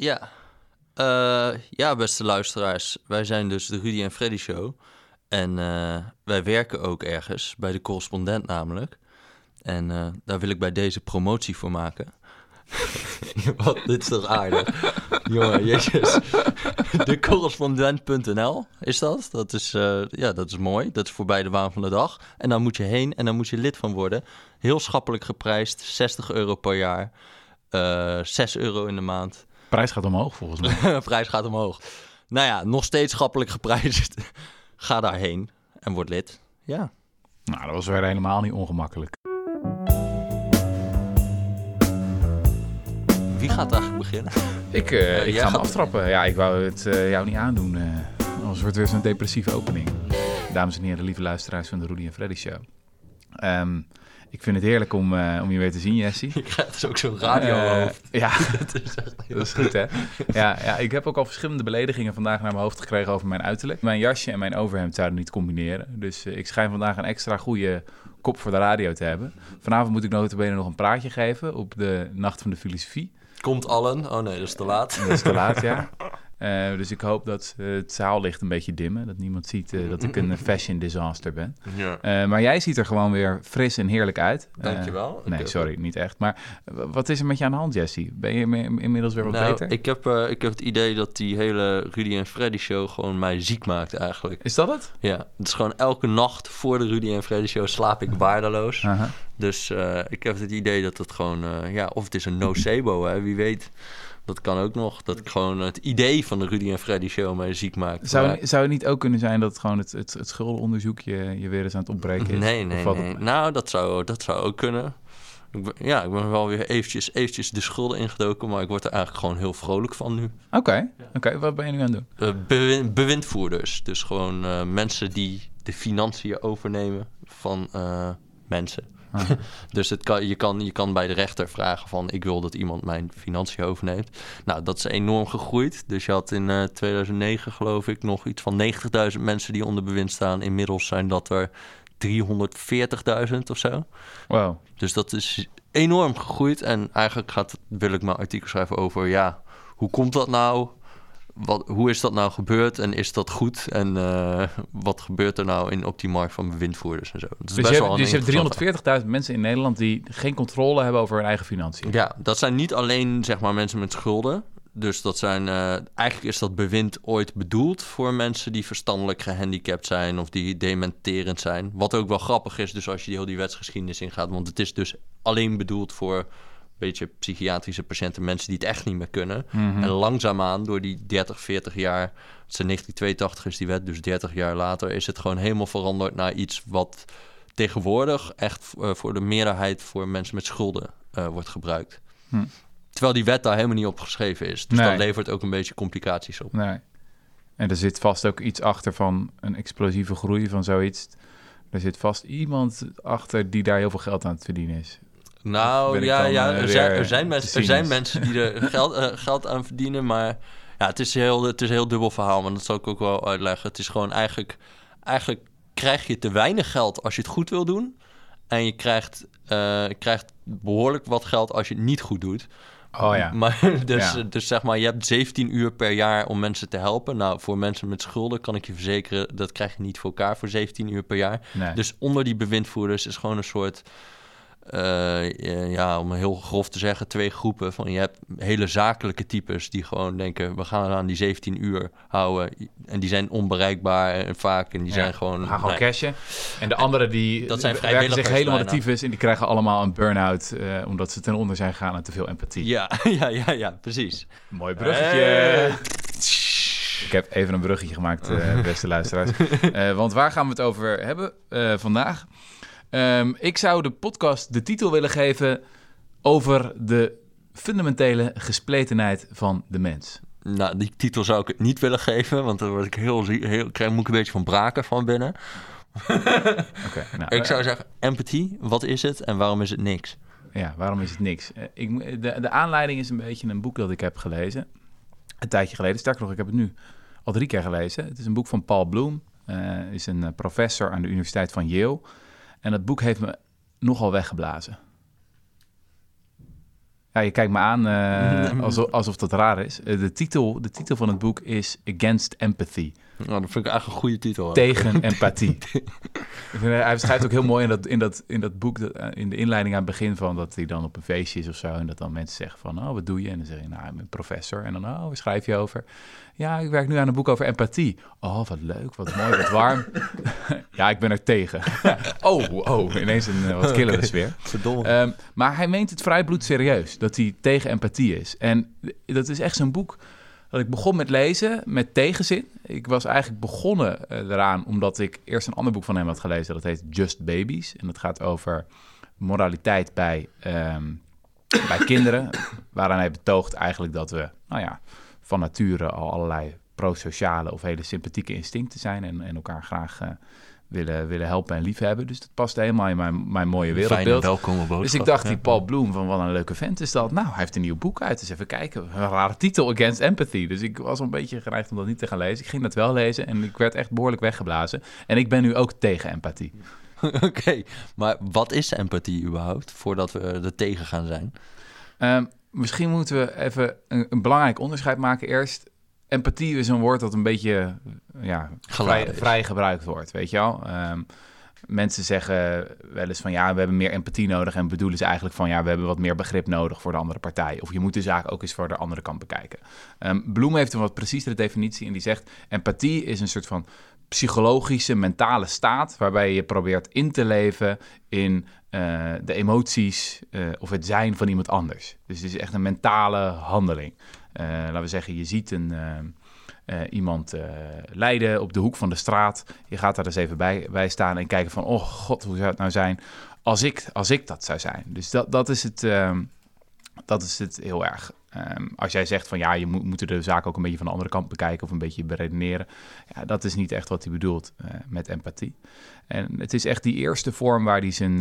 Ja. Eh, ja, beste luisteraars. Wij zijn dus de Rudy en Freddy Show. En eh, wij werken ook ergens, bij de correspondent namelijk. En eh, daar wil ik bij deze promotie voor maken. Wat, dit is toch aardig? Jongen, jezus. De correspondent.nl is dat. Dat is, ja, dat is mooi. Dat is voorbij de waan van de dag. En dan moet je heen en dan moet je lid van worden. Heel schappelijk geprijsd. 60 euro per jaar. eh 6 euro in de maand. Prijs gaat omhoog volgens mij. Prijs gaat omhoog. Nou ja, nog steeds schappelijk geprijsd. Ga daarheen en word lid. Ja. nou, dat was weer helemaal niet ongemakkelijk. Wie gaat eigenlijk beginnen? Ik, eh, ik jij ga me gaat- aftrappen. Ja, ik wou het eh, jou niet aandoen. eh anders wordt het weer zo'n depressieve opening. Dames en heren, lieve luisteraars van de Rudy en Freddy Show. Ehm, ik vind het heerlijk om, eh, om je weer te zien, Jessie. Je krijgt dus ook zo'n radiohoofd. Eh, ja, Dat is echt heel- dat is goed, hè? Ja, ja, ik heb ook al verschillende beledigingen vandaag naar mijn hoofd gekregen over mijn uiterlijk. Mijn jasje en mijn overhemd zouden niet combineren. Dus eh, ik schijn vandaag een extra goede kop voor de radio te hebben. Vanavond moet ik notabene nog een praatje geven op de Nacht van de Filosofie. Komt allen. Oh nee, dat is te laat. Dat is te laat, ja. Eh, dus ik hoop dat eh, het zaallicht een beetje dimmen. Dat niemand ziet eh, dat ik een fashion disaster ben. Ja. Maar jij ziet er gewoon weer fris en heerlijk uit. Dankjewel. nee, sorry, niet echt. Maar wat is er met je aan de hand, Jesse? Ben je inmiddels weer wat Nou, beter? ik heb, ik heb het idee dat die hele Rudy en Freddy show gewoon mij ziek maakt eigenlijk. Is dat het? Ja, het is gewoon elke nacht voor de Rudy en Freddy show slaap ik waardeloos. Dus ik heb het idee dat het gewoon, ja, of het is een nocebo, hè, wie weet. Dat kan ook nog. Dat ik gewoon het idee van de Rudy en Freddy show mij ziek maakt. Zou, Maar- zou het niet ook kunnen zijn dat het gewoon het, het, het schuldenonderzoek je, je weer eens aan het opbreken is? Nee, nee, nee. het- Nou, dat zou, dat zou ook kunnen. Ik ben, ja, ik ben wel weer eventjes, eventjes de schulden ingedoken, maar ik word er eigenlijk gewoon heel vrolijk van nu. Oké, oké. wat ben je nu aan het doen? Eh, bewin- bewindvoerders, dus gewoon eh, mensen die de financiën overnemen van eh, mensen. Ah. dus het kan, je, kan, je kan bij de rechter vragen van ik wil dat iemand mijn financiën overneemt. Nou, dat is enorm gegroeid. Dus je had in eh, 2009 geloof ik nog iets van 90.000 mensen die onder bewind staan. Inmiddels zijn dat er 340.000 of zo. Wow. Dus dat is enorm gegroeid. En eigenlijk gaat, wil ik mijn artikel schrijven over, ja, hoe komt dat nou? Wat, hoe is dat nou gebeurd en is dat goed? En eh, wat gebeurt er nou in, op die markt van bewindvoerders en zo? Dat is Dus je, best hebt, wel dus je hebt 340.000 mensen in Nederland die geen controle hebben over hun eigen financiën. Ja, dat zijn niet alleen zeg maar mensen met schulden. Dus dat zijn, eh, eigenlijk is dat bewind ooit bedoeld voor mensen die verstandelijk gehandicapt zijn of die dementerend zijn. Wat ook wel grappig is, dus als je heel die wetsgeschiedenis ingaat, want het is dus alleen bedoeld voor beetje psychiatrische patiënten, mensen die het echt niet meer kunnen. Mhm. En langzaamaan, door die 30, 40 jaar, het is in 1982 is die wet, dus 30 jaar later, is het gewoon helemaal veranderd naar iets wat tegenwoordig echt eh, voor de meerderheid voor mensen met schulden eh, wordt gebruikt. Hm. Terwijl die wet daar helemaal niet op geschreven is. Dus Nee. dat levert ook een beetje complicaties op. Nee. En er zit vast ook iets achter van een explosieve groei van zoiets. Er zit vast iemand achter die daar heel veel geld aan het verdienen is. Nou ja, ja eh, er, zijn, er, zijn mensen, er zijn mensen die er geld, eh, geld aan verdienen. Maar ja, het is, heel, het is een heel dubbel verhaal. Maar dat zal ik ook wel uitleggen. Het is gewoon eigenlijk... Eigenlijk krijg je te weinig geld als je het goed wil doen. En je krijgt, eh, krijgt behoorlijk wat geld als je het niet goed doet. Oh ja. Maar, dus, Ja. dus zeg maar, je hebt 17 uur per jaar om mensen te helpen. Nou, voor mensen met schulden kan ik je verzekeren... dat krijg je niet voor elkaar voor 17 uur per jaar. Nee. Dus onder die bewindvoerders is gewoon een soort... eh, eh, ja, om heel grof te zeggen, twee groepen. Van, je hebt hele zakelijke types die gewoon denken... we gaan aan die 17 uur houden. En die zijn onbereikbaar en vaak. En die zijn gewoon... We gaan gewoon nee. cashen. En de anderen die Dat zijn werken zich helemaal de tyfus... en die krijgen allemaal een burn-out... eh, omdat ze ten onder zijn gegaan aan te veel empathie. Ja, ja, ja, ja, precies. Mooi bruggetje. Ik heb even een bruggetje gemaakt, beste luisteraars. Want waar gaan we het over hebben vandaag? Ehm, ik zou de podcast de titel willen geven over de fundamentele gespletenheid van de mens. Nou, die titel zou ik het niet willen geven, want dan word ik heel, heel krijg moet ik een beetje van braken van binnen. Nou, Ik zou zeggen, empathie, wat is het en waarom is het niks? Ja, waarom is het niks? Eh, ik, de, de aanleiding is een beetje een boek dat ik heb gelezen. Een tijdje geleden. Sterker nog, ik heb het nu al drie keer gelezen. Het is een boek van Paul Bloom. Hij is een eh, professor aan de Universiteit van Yale. En dat boek heeft me nogal weggeblazen. Ja, je kijkt me aan uh, alsof, alsof dat raar is. Uh, de, titel, de titel van het boek is Against Empathy. Nou, dat vind ik eigenlijk een goede titel. Tegen empathie. hij beschrijft ook heel mooi in dat, in dat, in dat boek, dat, in de inleiding aan het begin van dat hij dan op een feestje is of zo. En dat dan mensen zeggen van, oh, wat doe je? En dan zeg je, nou, ik ben professor. En dan, oh, waar schrijf je over? Ja, ik werk nu aan een boek over empathie. Oh, wat leuk, wat mooi, wat warm. ja, ik ben er tegen. oh, oh, ineens een uh, wat killer sfeer. Verdomme. Um, maar hij meent het vrij serieus, dat hij tegen empathie is. En dat is echt zo'n boek dat ik begon met lezen met tegenzin. Ik was eigenlijk begonnen uh, eraan omdat ik eerst een ander boek van hem had gelezen. Dat heet Just Babies. En dat gaat over moraliteit bij, um, bij kinderen. Waaraan hij betoogt eigenlijk dat we, nou ja, van nature al allerlei prosociale of hele sympathieke instincten zijn. En, en elkaar graag uh, willen, willen helpen en liefhebben. Dus dat past helemaal in mijn, mijn mooie wereldbeeld. welkome Dus ik dacht, die Paul Bloem, van wat een leuke vent is dat. Nou, hij heeft een nieuw boek uit, dus even kijken. Een rare titel, Against Empathy. Dus ik was een beetje geneigd om dat niet te gaan lezen. Ik ging dat wel lezen en ik werd echt behoorlijk weggeblazen. En ik ben nu ook tegen empathie. Oké, maar wat is empathie überhaupt, voordat we er tegen gaan zijn? Um, misschien moeten we even een, een belangrijk onderscheid maken eerst empathie is een woord dat een beetje ja, vrij, vrij, gebruikt wordt, weet je wel. Um, mensen zeggen wel eens van ja, we hebben meer empathie nodig. En bedoelen ze eigenlijk van ja, we hebben wat meer begrip nodig voor de andere partij. Of je moet de zaak ook eens voor de andere kant bekijken. Um, Bloem heeft een wat preciezere definitie en die zegt: empathie is een soort van psychologische, mentale staat waarbij je probeert in te leven in uh, de emoties uh, of het zijn van iemand anders. Dus het is echt een mentale handeling. Uh, laten we zeggen, je ziet een, iemand lijden op de hoek van de straat. Je gaat daar dus even bij, staan en kijken van, oh god, hoe zou het nou zijn als ik, als ik dat zou zijn? Dus dat, dat, is, het, ehm, dat is het heel erg. Um, als jij zegt van ja, je moet, moet de zaak ook een beetje van de andere kant bekijken of een beetje beredeneren. Ja, dat is niet echt wat hij bedoelt met empathie. En het is echt die eerste vorm waar hij zijn,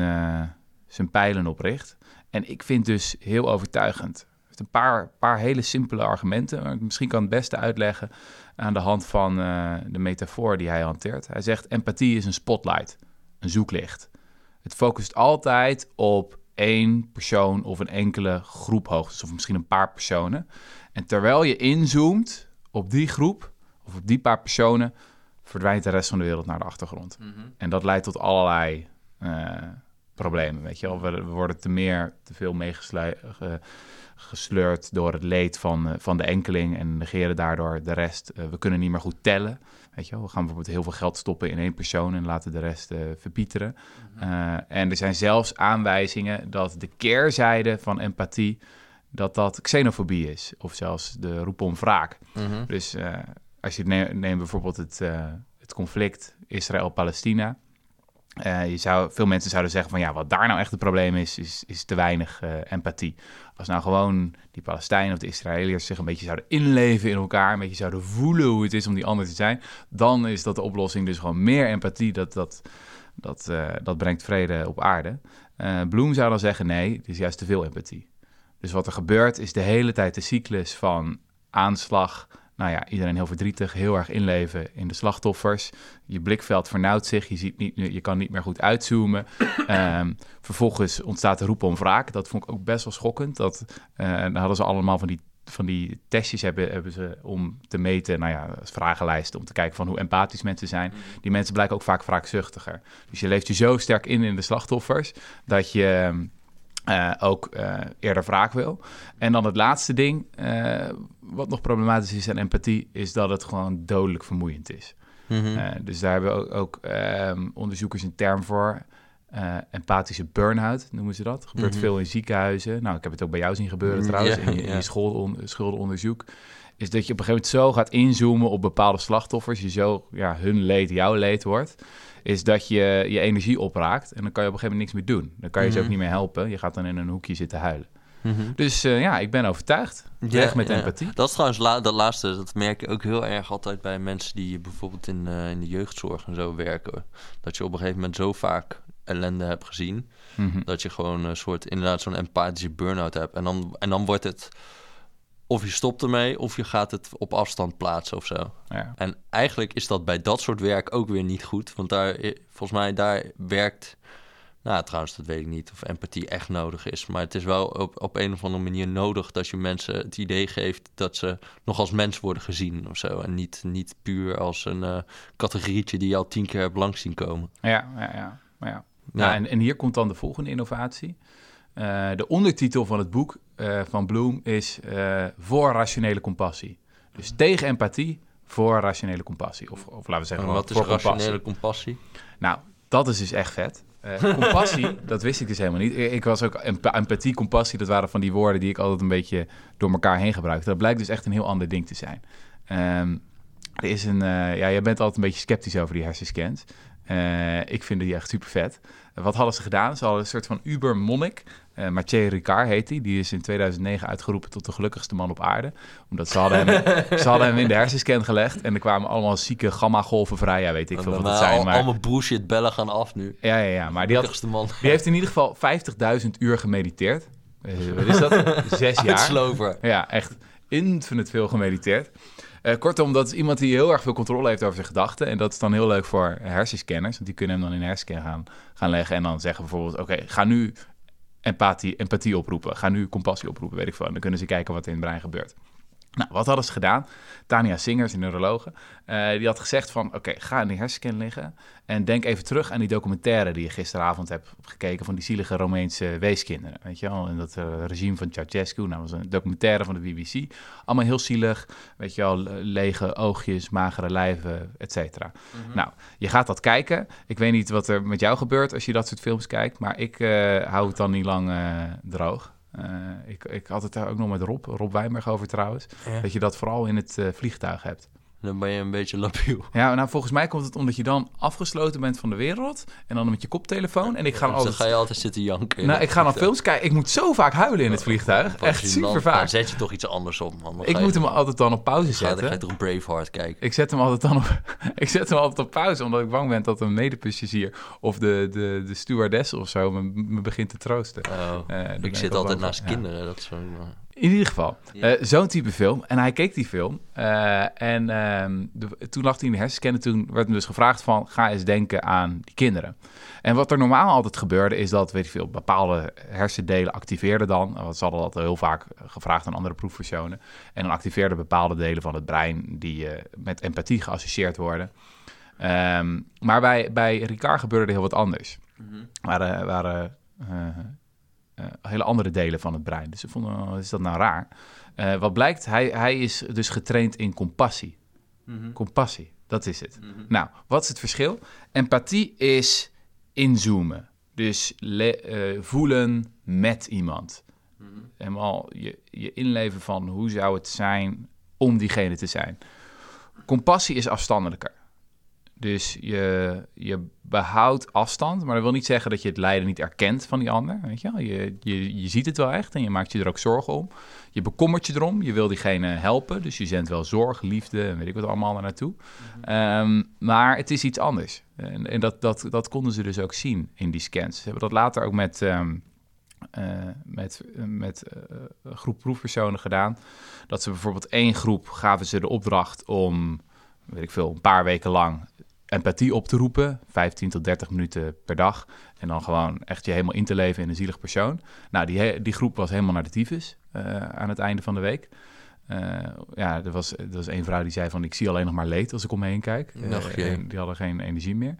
zijn pijlen op richt. En ik vind dus heel overtuigend. Een paar, paar hele simpele argumenten. Maar misschien kan het beste uitleggen aan de hand van uh, de metafoor die hij hanteert. Hij zegt: empathie is een spotlight, een zoeklicht. Het focust altijd op één persoon of een enkele groep hoogtes, of misschien een paar personen. En terwijl je inzoomt op die groep of op die paar personen, verdwijnt de rest van de wereld naar de achtergrond. Mhm. En dat leidt tot allerlei uh, problemen. Weet je wel, we, we, worden te meer, te veel meegesleurd door het leed van, uh, van de enkeling en negeren daardoor de rest. Uh, we kunnen niet meer goed tellen. Weet je wel, we gaan bijvoorbeeld heel veel geld stoppen in één persoon en laten de rest uh, verpieteren. Mhm. en er zijn zelfs aanwijzingen dat de keerzijde van empathie, dat dat xenofobie is. Of zelfs de roep om wraak. Mm Dus uh, als je neemt neem bijvoorbeeld het, het conflict Israël-Palestina. Uh, je zou, veel mensen zouden zeggen van ja, wat daar nou echt het probleem is, is, is te weinig uh, empathie. Als nou gewoon die Palestijnen of de Israëliërs zich een beetje zouden inleven in elkaar, een beetje zouden voelen hoe het is om die ander te zijn, dan is dat de oplossing dus gewoon meer empathie. Dat, dat, dat, uh, dat brengt vrede op aarde. Bloem zou dan zeggen nee, het is juist te veel empathie. Dus wat er gebeurt is de hele tijd de cyclus van aanslag, nou ja, iedereen heel verdrietig, heel erg inleven in de slachtoffers. Je blikveld vernauwt zich, je, ziet niet, je kan niet meer goed uitzoomen. Um, vervolgens ontstaat de roep om wraak. Dat vond ik ook best wel schokkend. Dat, uh, dan hadden ze allemaal van die, van die testjes hebben, hebben ze om te meten, nou ja, vragenlijsten, om te kijken van hoe empathisch mensen zijn. Die mensen blijken ook vaak wraakzuchtiger. Dus je leeft je zo sterk in in de slachtoffers, dat je... Uh, ook uh, eerder wraak wil. En dan het laatste ding, uh, wat nog problematisch is aan empathie, is dat het gewoon dodelijk vermoeiend is. Mm -hmm. dus daar hebben ook, ook um, onderzoekers een term voor. empathische burn-out noemen ze dat. Gebeurt mm -hmm. veel in ziekenhuizen. Nou, ik heb het ook bij jou zien gebeuren trouwens, ja, in je, in je schoolon, schuldenonderzoek. Is dat je op een gegeven moment zo gaat inzoomen op bepaalde slachtoffers. Je zo, ja, hun leed jouw leed wordt is dat je je energie opraakt en dan kan je op een gegeven moment niks meer doen. Dan kan je mm -hmm. ze ook niet meer helpen. Je gaat dan in een hoekje zitten huilen. Mm -hmm. Dus uh, ja, ik ben overtuigd. Weg met ja. empathie. Dat is trouwens la dat laatste. Dat merk je ook heel erg altijd bij mensen die bijvoorbeeld in, uh, in de jeugdzorg en zo werken. Dat je op een gegeven moment zo vaak ellende hebt gezien. Mm -hmm. Dat je gewoon een soort inderdaad zo'n empathische burn-out hebt. En dan, en dan wordt het of je stopt ermee of je gaat het op afstand plaatsen of zo. Ja. En eigenlijk is dat bij dat soort werk ook weer niet goed. Want daar, volgens mij, daar werkt Nou, trouwens, dat weet ik niet of empathie echt nodig is. Maar het is wel op, op een of andere manier nodig dat je mensen het idee geeft dat ze nog als mens worden gezien of zo. En niet, niet puur als een uh, categorietje die je al tien keer hebt langs zien komen. Ja, ja, ja. Ja. ja. en, en hier komt dan de volgende innovatie. Uh, de ondertitel van het boek uh, van Bloom is Voor rationele compassie. Dus tegen empathie, voor rationele compassie. Of, of laten we zeggen, en wat is rationele compassie? Nou, dat is dus echt vet. Compassie, dat wist ik dus helemaal niet. Ik was ook empathie, compassie, dat waren van die woorden die ik altijd een beetje door elkaar heen gebruikte. Dat blijkt dus echt een heel ander ding te zijn. Um, er is een, ja, jij bent altijd een beetje sceptisch over die hersenscans. Uh, ik vind die echt super vet. wat hadden ze gedaan? Ze hadden een soort van Uber monnik uh, Mathieu Ricard heet hij. Die. die is in 2009 uitgeroepen tot de gelukkigste man op aarde. Omdat ze hadden hem, ze hadden hem in de hersenscan gelegd. En er kwamen allemaal zieke gamma-golven vrij. Ja, weet ik veel wat het zijn. Maar... Allemaal bullshit bellen gaan af nu. Ja, ja, ja. Maar die, had, man. die heeft in ieder geval 50.000 uur gemediteerd. Uh, wat is dat? Zes jaar. Slover. Ja, echt infinite veel gemediteerd. Uh, kortom, dat is iemand die heel erg veel controle heeft over zijn gedachten. En dat is dan heel leuk voor hersenscanners. Want die kunnen hem dan in hersenscan gaan, gaan leggen. En dan zeggen bijvoorbeeld, oké, ga nu empathie, empathie oproepen. Ga nu compassie oproepen, weet ik veel. En dan kunnen ze kijken wat er in het brein gebeurt. Nou, wat hadden ze gedaan? Tania Singers, een neurologe, uh, die had gezegd van... oké, ga in die hersenscan liggen en denk even terug aan die documentaire... die je gisteravond hebt gekeken van die zielige Romeinse weeskinderen. Weet je wel, in dat uh, regime van Ceausescu. Nou, dat was een documentaire van de BBC. Allemaal heel zielig, weet je wel, lege oogjes, magere lijven, et cetera. Mhm. Nou, je gaat dat kijken. Ik weet niet wat er met jou gebeurt als je dat soort films kijkt... maar ik uh, hou het dan niet lang droog. Uh, ik, ik had het daar ook nog met Rob, Rob Wijnberg over trouwens. Dat je dat vooral in het uh, vliegtuig hebt. Dan ben je een beetje labiel. Ja, nou volgens mij komt het omdat je dan afgesloten bent van de wereld. En dan met je koptelefoon. En ik ga altijd... Dan ga je altijd zitten janken. Nou, ik ga dan films kijken. Ik moet zo vaak huilen in het vliegtuig. Echt super vaak. Dan zet je toch iets anders op, man. ik moet hem altijd dan op pauze zetten. dan ga je toch Braveheart kijken. Ik zet hem altijd dan op, ik zet hem altijd op pauze. Omdat ik bang ben dat een medepassagier of de, de, de stewardess of zo me, me begint te troosten. Oh, uh, ik zit altijd naast kinderen. Dat is zo... In ieder geval, uh, zo'n type film. En hij keek die film. Uh, en uh, de, toen lag hij in de hersenscan. En toen werd hem dus gevraagd van... ga eens denken aan die kinderen. En wat er normaal altijd gebeurde... is dat, weet je veel, bepaalde hersendelen activeerden dan. Want ze hadden dat heel vaak gevraagd aan andere proefpersonen. En dan activeerden bepaalde delen van het brein... die met empathie geassocieerd worden. Um, maar bij, bij Ricard gebeurde heel wat anders. Mm -hmm. waren... waren hele andere delen van het brein. Dus ze vonden, wat is dat nou raar? Uh, wat blijkt, hij, hij is dus getraind in compassie. Mm -hmm. Compassie, dat is het. Mm -hmm. Nou, wat is het verschil? Empathie is inzoomen. Dus uh, voelen met iemand. Mm -hmm. Helemaal je, je inleven van hoe zou het zijn om diegene te zijn. Compassie is afstandelijker. Dus je, je behoudt afstand, maar dat wil niet zeggen dat je het lijden niet erkent van die ander. Weet je, je, je, je ziet het wel echt en je maakt je er ook zorgen om. Je bekommert je erom, je wil diegene helpen, dus je zendt wel zorg, liefde en weet ik wat allemaal naar naartoe. Mm-hmm. um, maar het is iets anders. En, en, dat, dat, dat konden ze dus ook zien in die scans. Ze hebben dat later ook met, um, uh, met, met uh, een groep proefpersonen gedaan. Dat ze bijvoorbeeld één groep gaven ze de opdracht om, weet ik veel, een paar weken lang empathie op te roepen, 15 tot 30 minuten per dag. En dan gewoon echt je helemaal in te leven in een zielig persoon. Nou, die, die groep was helemaal naar de tyfus uh, aan het einde van de week. Uh, ja, er was, er was een vrouw die zei van... ik zie alleen nog maar leed als ik om me heen kijk. Uh, die hadden geen energie meer.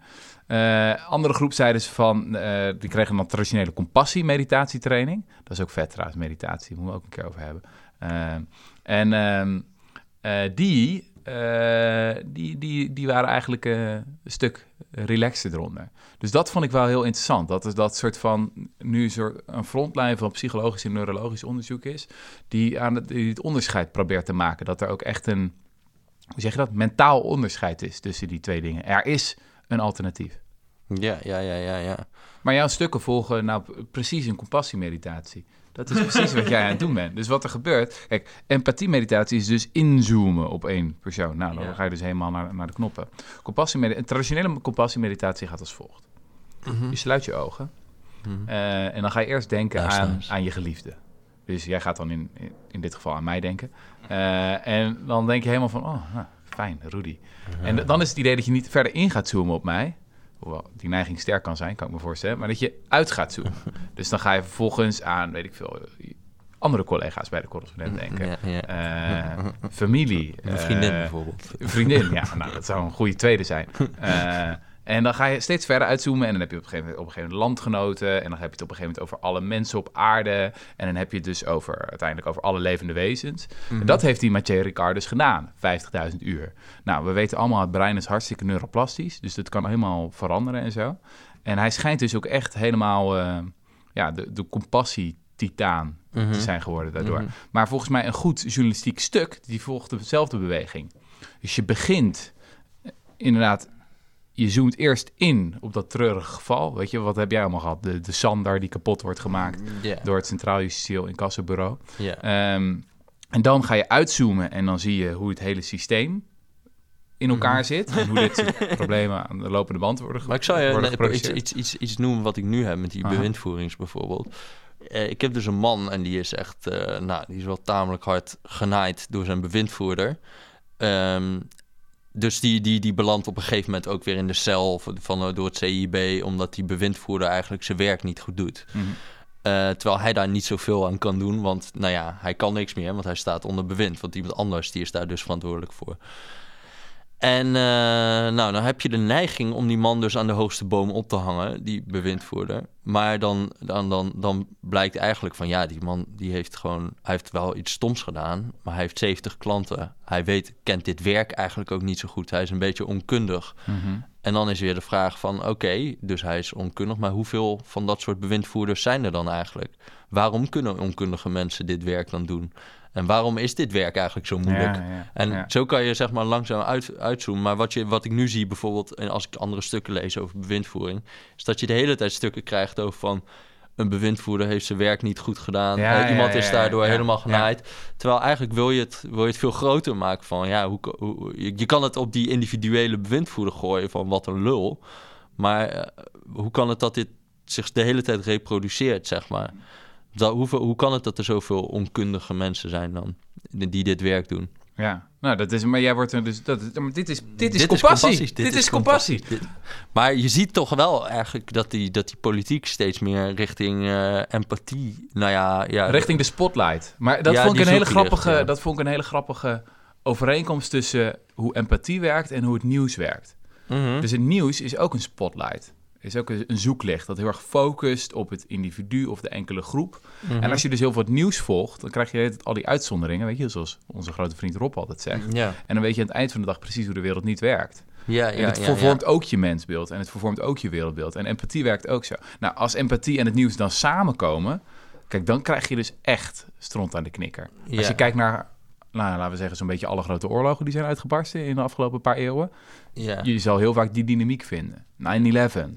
andere groep zeiden ze van... die kregen dan traditionele compassie-meditatietraining. Dat is ook vet trouwens, meditatie. Daar moeten we ook een keer over hebben. en ehm, die uh, die, die, die waren eigenlijk uh, een stuk relaxter eronder. Dus dat vond ik wel heel interessant. Dat is dat soort van, nu een frontlijn van psychologisch en neurologisch onderzoek is, die, aan het, die het onderscheid probeert te maken. Dat er ook echt een, hoe zeg je dat, mentaal onderscheid is tussen die twee dingen. Er is een alternatief. Ja, ja, ja, ja, ja. Maar jouw stukken volgen nou precies een compassiemeditatie. Dat is precies wat jij aan het doen bent. Dus wat er gebeurt... Kijk, empathie-meditatie is dus inzoomen op één persoon. Nou, dan ja. ga je dus helemaal naar, naar de knoppen. Compassie traditionele compassiemeditatie gaat als volgt. Mm -hmm. Je sluit je ogen. Mm -hmm. uh, en dan ga je eerst denken ja, aan, aan je geliefde. Dus jij gaat dan in, in dit geval aan mij denken. Uh, en dan denk je helemaal van... Oh, nou, fijn, Rudy. En dan is het idee dat je niet verder in gaat zoomen op mij... hoewel die neiging sterk kan zijn, kan ik me voorstellen, maar dat je uit gaat zoomen. dus dan ga je vervolgens aan, weet ik veel, andere collega's bij de correspondent denken. Ja, ja. Eh, familie. Een vriendin eh, bijvoorbeeld. een vriendin, ja, nou, dat zou een goede tweede zijn. Eh, en dan ga je steeds verder uitzoomen en dan heb je op een gegeven moment, op een gegeven moment landgenoten en dan heb je het op een gegeven moment over alle mensen op aarde en dan heb je het dus over uiteindelijk over alle levende wezens. En dat heeft die Mathieu Ricard dus gedaan, 50.000 uur. Nou, we weten allemaal, het brein is hartstikke neuroplastisch, dus dat kan helemaal veranderen en zo. En hij schijnt dus ook echt helemaal eh, ja, de, de compassie-titaan Mhm. te zijn geworden daardoor. Mhm. Maar volgens mij een goed journalistiek stuk, die volgt dezelfde beweging. Dus je begint eh, inderdaad, je zoomt eerst in op dat treurige geval. Weet je, wat heb jij allemaal gehad? De, de Sander die kapot wordt gemaakt Ja, door het Centraal Justitieel Incassobureau. Ehm, en dan ga je uitzoomen en dan zie je hoe het hele systeem in elkaar Mhm. zit. En hoe dit soort problemen aan de lopende band worden, Maar ik zou je iets, iets, iets, iets noemen wat ik nu heb met die Aha. bewindvoerings bijvoorbeeld. Eh, ik heb dus een man en die is echt, eh, nou, die is wel tamelijk hard genaaid door zijn bewindvoerder. Ehm, dus die, die, die belandt op een gegeven moment ook weer in de cel van, van, door het CIB, omdat die bewindvoerder eigenlijk zijn werk niet goed doet. Mhm. Eh, terwijl hij daar niet zoveel aan kan doen, want nou ja, hij kan niks meer, want hij staat onder bewind. Want iemand anders die is daar dus verantwoordelijk voor. En eh, nou, dan heb je de neiging om die man dus aan de hoogste boom op te hangen, die bewindvoerder. Maar dan, dan, dan, dan blijkt eigenlijk van ja, die man die heeft gewoon, hij heeft wel iets stoms gedaan, maar hij heeft 70 klanten. Hij weet, kent dit werk eigenlijk ook niet zo goed. Hij is een beetje onkundig. Mhm. En dan is weer de vraag van, oké, dus hij is onkundig, maar hoeveel van dat soort bewindvoerders zijn er dan eigenlijk? Waarom kunnen onkundige mensen dit werk dan doen? En waarom is dit werk eigenlijk zo moeilijk? Ja, ja, En ja. zo kan je zeg maar langzaam uit, uitzoomen. Maar wat, je, wat ik nu zie bijvoorbeeld, en als ik andere stukken lees over bewindvoering, is dat je de hele tijd stukken krijgt over van een bewindvoerder heeft zijn werk niet goed gedaan. Eh, iemand is daardoor helemaal genaaid. Terwijl eigenlijk wil je, het, wil je het veel groter maken van ja, hoe, hoe, je, je kan het op die individuele bewindvoerder gooien van wat een lul. Maar eh, hoe kan het dat dit zich de hele tijd reproduceert, zeg maar? Dat, hoeveel, hoe kan het dat er zoveel onkundige mensen zijn dan, die dit werk doen? Ja, nou, dat is, maar jij wordt er dus, dat, maar dit is, dit is compassie. Dit, is compassie. Dit- maar je ziet toch wel eigenlijk dat die, dat die politiek steeds meer richting eh, empathie, nou ja, ja Richting de spotlight. Maar dat, Ja, vond ik een hele grappige, ja. dat vond ik een hele grappige overeenkomst tussen hoe empathie werkt en hoe het nieuws werkt. Mhm. Dus het nieuws is ook een spotlight. Is ook een, zoeklicht dat heel erg focust op het individu of de enkele groep. Mhm. En als je dus heel veel het nieuws volgt, dan krijg je al die uitzonderingen, weet je, zoals onze grote vriend Rob altijd zegt. ja, En dan weet je aan het eind van de dag precies hoe de wereld niet werkt. ja, En ja, het ja, vervormt ook je mensbeeld en het vervormt ook je wereldbeeld. En empathie werkt ook zo. Nou, als empathie en het nieuws dan samenkomen, kijk, dan krijg je dus echt stront aan de knikker. Als je kijkt naar, nou, laten we zeggen, zo'n beetje alle grote oorlogen die zijn uitgebarsten in de afgelopen paar eeuwen, je zal heel vaak die dynamiek vinden. 9-11,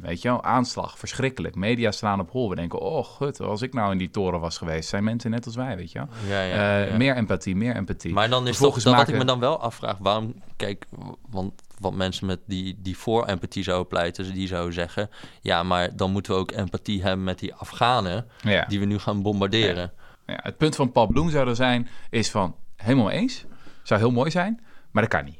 weet je wel, aanslag, verschrikkelijk. Media slaan op hol. We denken, oh gut, als ik nou in die toren was geweest, zijn mensen net als wij, weet je wel. ja, ja, Eh, ja. Meer empathie, meer empathie. Maar dan is toch dat wat ik me dan wel afvraag, waarom, kijk, want wat mensen met die, die voor empathie zouden pleiten, die zouden zeggen, ja, maar dan moeten we ook empathie hebben met die Afghanen ja. die we nu gaan bombarderen. Ja, het punt van Paul Bloem zou er zijn, is van, helemaal eens. Zou heel mooi zijn, maar dat kan niet.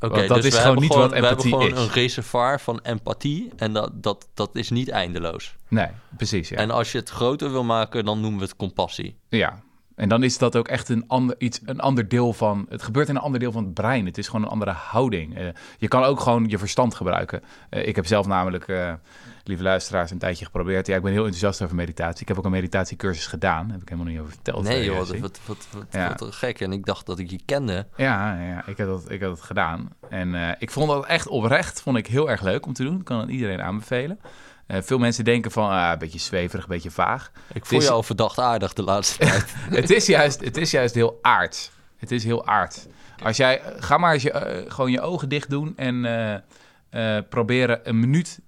Oké, dat dus is we gewoon hebben niet gewoon, wat we hebben empathie gewoon is. een reservoir van empathie en dat, dat, dat is niet eindeloos. Nee, precies, ja. En als je het groter wil maken, dan noemen we het compassie. ja. En dan is dat ook echt een ander, iets, een ander deel van... Het gebeurt in een ander deel van het brein. Het is gewoon een andere houding. Eh, je kan ook gewoon je verstand gebruiken. Eh, ik heb zelf namelijk, eh, lieve luisteraars, een tijdje geprobeerd. Ja, ik ben heel enthousiast over meditatie. Ik heb ook een meditatiecursus gedaan. heb ik helemaal niet over verteld. Nee joh, wat, wat, wat, wat, Ja. wat gek. En ik dacht dat ik je kende. Ja, ja ik, heb dat, ik heb dat gedaan. En ik vond dat echt oprecht vond ik heel erg leuk om te doen. Ik kan het iedereen aanbevelen. Eh, veel mensen denken van, ah, een beetje zweverig, een beetje vaag. Ik voel is- je al verdacht aardig de laatste tijd. het, is juist, het is juist heel aard. Het is heel aard. Als jij, ga maar eens je, eh, gewoon je ogen dicht doen en eh, proberen een minuut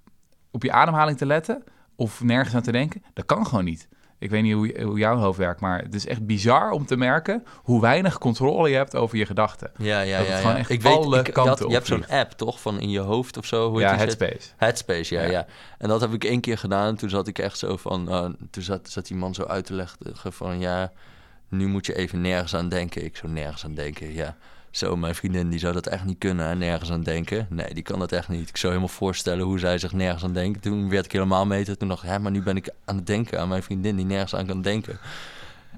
op je ademhaling te letten of nergens aan te denken. Dat kan gewoon niet. Ik weet niet hoe, hoe jouw hoofd werkt, maar het is echt bizar om te merken hoe weinig controle je hebt over je gedachten. Ja, ja, Dat ja. echt Ik weet, ik, kanten had- je hebt zo'n app toch van in je hoofd of zo. Hoe Ja? Headspace. Headspace, ja, Ja. ja, En dat heb ik één keer gedaan. Toen zat ik echt zo van... eh, toen zat, zat die man zo uit te leggen van... Ja, nu moet je even nergens aan denken. Ik zo nergens aan denken, ja. Zo, mijn vriendin die zou dat echt niet kunnen, hè, nergens aan denken. Nee, die kan dat echt niet. Ik zou helemaal voorstellen hoe zij zich nergens aan denkt. Toen werd ik helemaal mee. Toen dacht ik, hè, maar nu ben ik aan het denken aan mijn vriendin die nergens aan kan denken.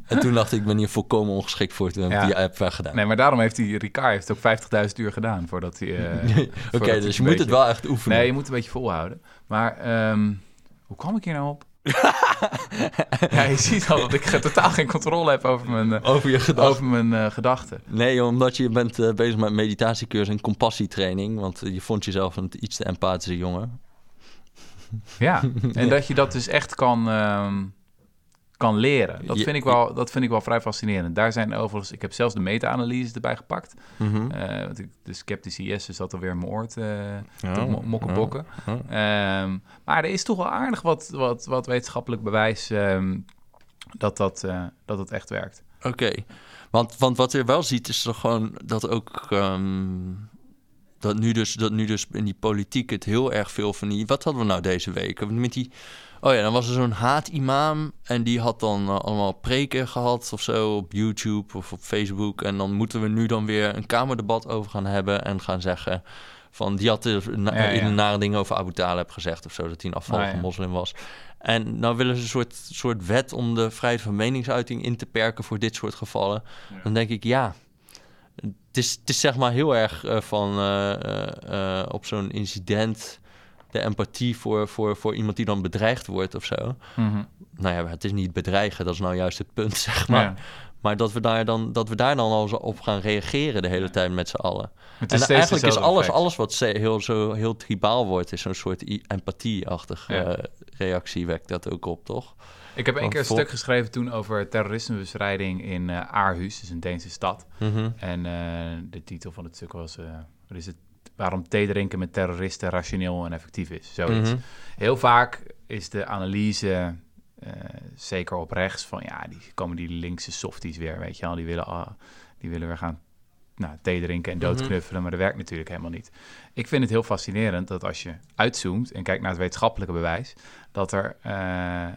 En toen dacht ik, ik ben hier volkomen ongeschikt voor. Toen heb ik Ja. die app weggedaan. Nee, maar daarom heeft hij, Ricard heeft ook 50.000 uur gedaan voordat hij... eh, Oké, dus je moet het wel echt oefenen. Nee, je moet een beetje volhouden. Maar ehm, hoe kwam ik hier nou op? ja, je ziet al dat ik totaal geen controle heb over mijn, eh, Over je gedachten. over mijn eh, gedachten. Nee, joh, omdat je bent eh, bezig met meditatiecursus en compassietraining. Want je vond jezelf een iets te empathische jongen. Ja, en dat je dat dus echt kan, ehm, kan leren. Dat vind, ik wel, dat vind ik wel vrij fascinerend. Daar zijn overigens... Ik heb zelfs de meta-analyse erbij gepakt. Mhm. Eh, want ik, de sceptische yes zat alweer in mijn oor te, te Oh, mo- mokkenbokken. oh. Ehm, maar er is toch wel aardig wat, wat, wat wetenschappelijk bewijs ehm, dat, dat, eh, dat het echt werkt. Oké, want, want wat je wel ziet is toch gewoon dat ook... ehm, dat, nu dus, dat nu dus in die politiek het heel erg veel van die... Wat hadden we nou deze week? Met die... Oh ja, dan was er zo'n haatimam en die had dan eh, allemaal preken gehad of zo op YouTube of op Facebook. En dan moeten we nu dan weer een kamerdebat over gaan hebben en gaan zeggen van die had na, Ja, ja. in nare dingen over Abu Talib gezegd of zo, dat hij een afvallige Ah, ja. moslim was. En nou willen ze een soort, soort wet om de vrijheid van meningsuiting in te perken voor dit soort gevallen. Dan denk ik, ja, het is, het is zeg maar heel erg eh, van eh, op zo'n incident de empathie voor, voor, voor iemand die dan bedreigd wordt of zo. Mhm. Nou ja, het is niet bedreigen, dat is nou juist het punt, zeg maar. Ja. Maar dat we, daar dan, dat we daar dan al zo op gaan reageren de hele tijd met z'n allen. Het En steeds eigenlijk is alles, effect. alles wat heel, zo heel tribaal wordt, is zo'n soort i- empathie-achtig Ja. eh, reactie wekt dat ook op, toch? Ik heb één Van keer een stuk geschreven toen over terrorismebestrijding in eh Aarhus, dus een Deense stad. Mhm. En eh, de titel van het stuk was, eh, wat is het? Waarom thee drinken met terroristen rationeel en effectief is. Zoiets. Mhm. Heel vaak is de analyse, eh, zeker op rechts, van ja, die komen die linkse softies weer, weet je wel. Die willen, ah, die willen weer gaan nou, thee drinken en doodknuffelen, maar dat werkt natuurlijk helemaal niet. Ik vind het heel fascinerend dat als je uitzoomt en kijkt naar het wetenschappelijke bewijs, dat er eh, eh,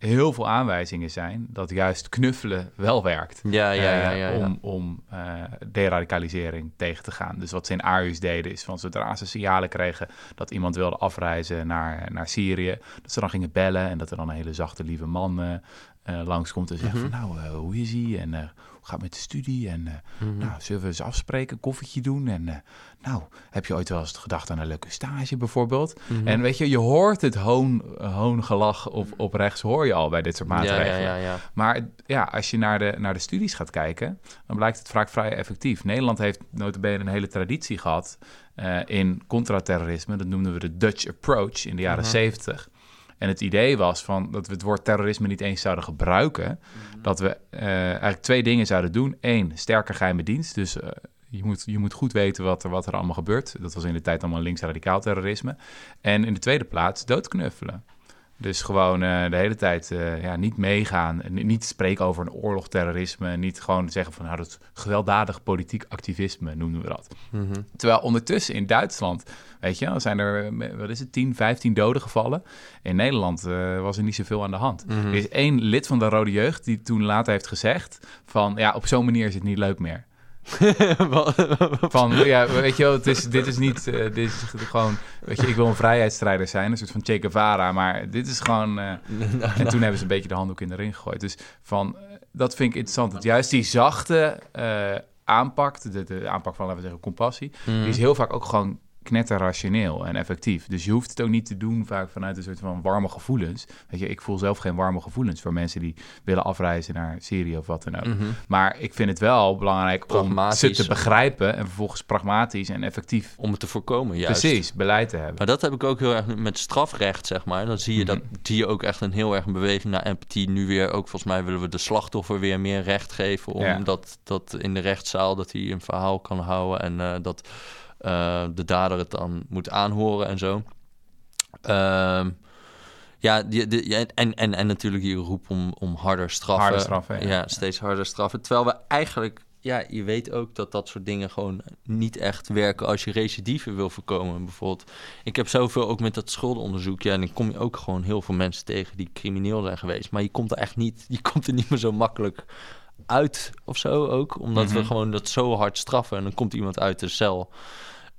heel veel aanwijzingen zijn dat juist knuffelen wel werkt. Ja, ja, ja, Eh, ja. ja. Om, om eh, deradicalisering tegen te gaan. Dus wat ze in deden is van zodra ze signalen kregen dat iemand wilde afreizen naar, naar Syrië, dat ze dan gingen bellen en dat er dan een hele zachte, lieve man eh eh, langskomt en zegt Mhm. van nou, hoe is hij en gaat met de studie en eh, Mhm. nou, zullen we eens afspreken, koffietje doen en eh, nou, heb je ooit wel eens gedacht aan een leuke stage bijvoorbeeld? Mhm. En weet je, je hoort het hoon, hoongelach op, op rechts, hoor je al bij dit soort maatregelen. ja, ja, ja. Maar ja, als je naar de, naar de studies gaat kijken, dan blijkt het vaak vrij effectief. Nederland heeft notabene een hele traditie gehad eh, in contraterrorisme. Dat noemden we de Dutch approach in de jaren Mhm. 70. En het idee was van dat we het woord terrorisme niet eens zouden gebruiken. Dat we eh, eigenlijk twee dingen zouden doen. Eén, sterke geheime dienst. Dus eh, je, moet, je moet goed weten wat er, wat er allemaal gebeurt. Dat was in de tijd allemaal links-radicaal terrorisme. En in de tweede plaats doodknuffelen. Dus gewoon eh, de hele tijd eh, ja, niet meegaan. Niet spreken over een oorlog, terrorisme. Niet gewoon zeggen van nou, dat gewelddadig politiek activisme, noemen we dat. Mhm. Terwijl ondertussen in Duitsland, weet je, zijn er, eh, wat is het, 10, 15 doden gevallen. In Nederland was er niet zoveel aan de hand. Mhm. Er is één lid van de Rode Jeugd die toen later heeft gezegd van, ja, op zo'n manier is het niet leuk meer. Van, ja, weet je wel, het is, dit is niet, eh, dit is gewoon, weet je, ik wil een vrijheidsstrijder zijn, een soort van Che Guevara, maar dit is gewoon... eh, en toen hebben ze een beetje de handdoek in de ring gegooid. Dus van, eh, dat vind ik interessant. Dat juist die zachte eh, aanpak, de, de aanpak van, laten we zeggen, compassie, Mhm. die is heel vaak ook gewoon knetterrationeel en effectief. Dus je hoeft het ook niet te doen vaak vanuit een soort van warme gevoelens. Weet je, ik voel zelf geen warme gevoelens voor mensen die willen afreizen naar Syrië of wat dan ook. Mhm. Maar ik vind het wel belangrijk om ze te begrijpen en vervolgens pragmatisch en effectief Om het te voorkomen, juist. precies beleid te hebben. Maar dat heb ik ook heel erg met strafrecht, zeg maar. Dan zie je, dat, zie je ook echt een heel erg een beweging naar empathie. Nu weer ook, volgens mij willen we de slachtoffer weer meer recht geven. Ja. Omdat dat in de rechtszaal dat hij een verhaal kan houden. En eh, dat eh, de dader het dan moet aanhoren en zo. Ehm, ja, die, die, ja, en, en, en natuurlijk die roep om, om harder straffen. Harder straffen, ja. ja. steeds harder straffen. Terwijl we eigenlijk ja, je weet ook dat dat soort dingen gewoon niet echt werken als je recidive wil voorkomen. Bijvoorbeeld, ik heb zoveel ook met dat schuldenonderzoek. Ja, en dan kom je ook gewoon heel veel mensen tegen die crimineel zijn geweest. Maar je komt er echt niet, je komt er niet meer zo makkelijk uit of zo ook. Omdat we Mhm. gewoon dat zo hard straffen. En dan komt iemand uit de cel.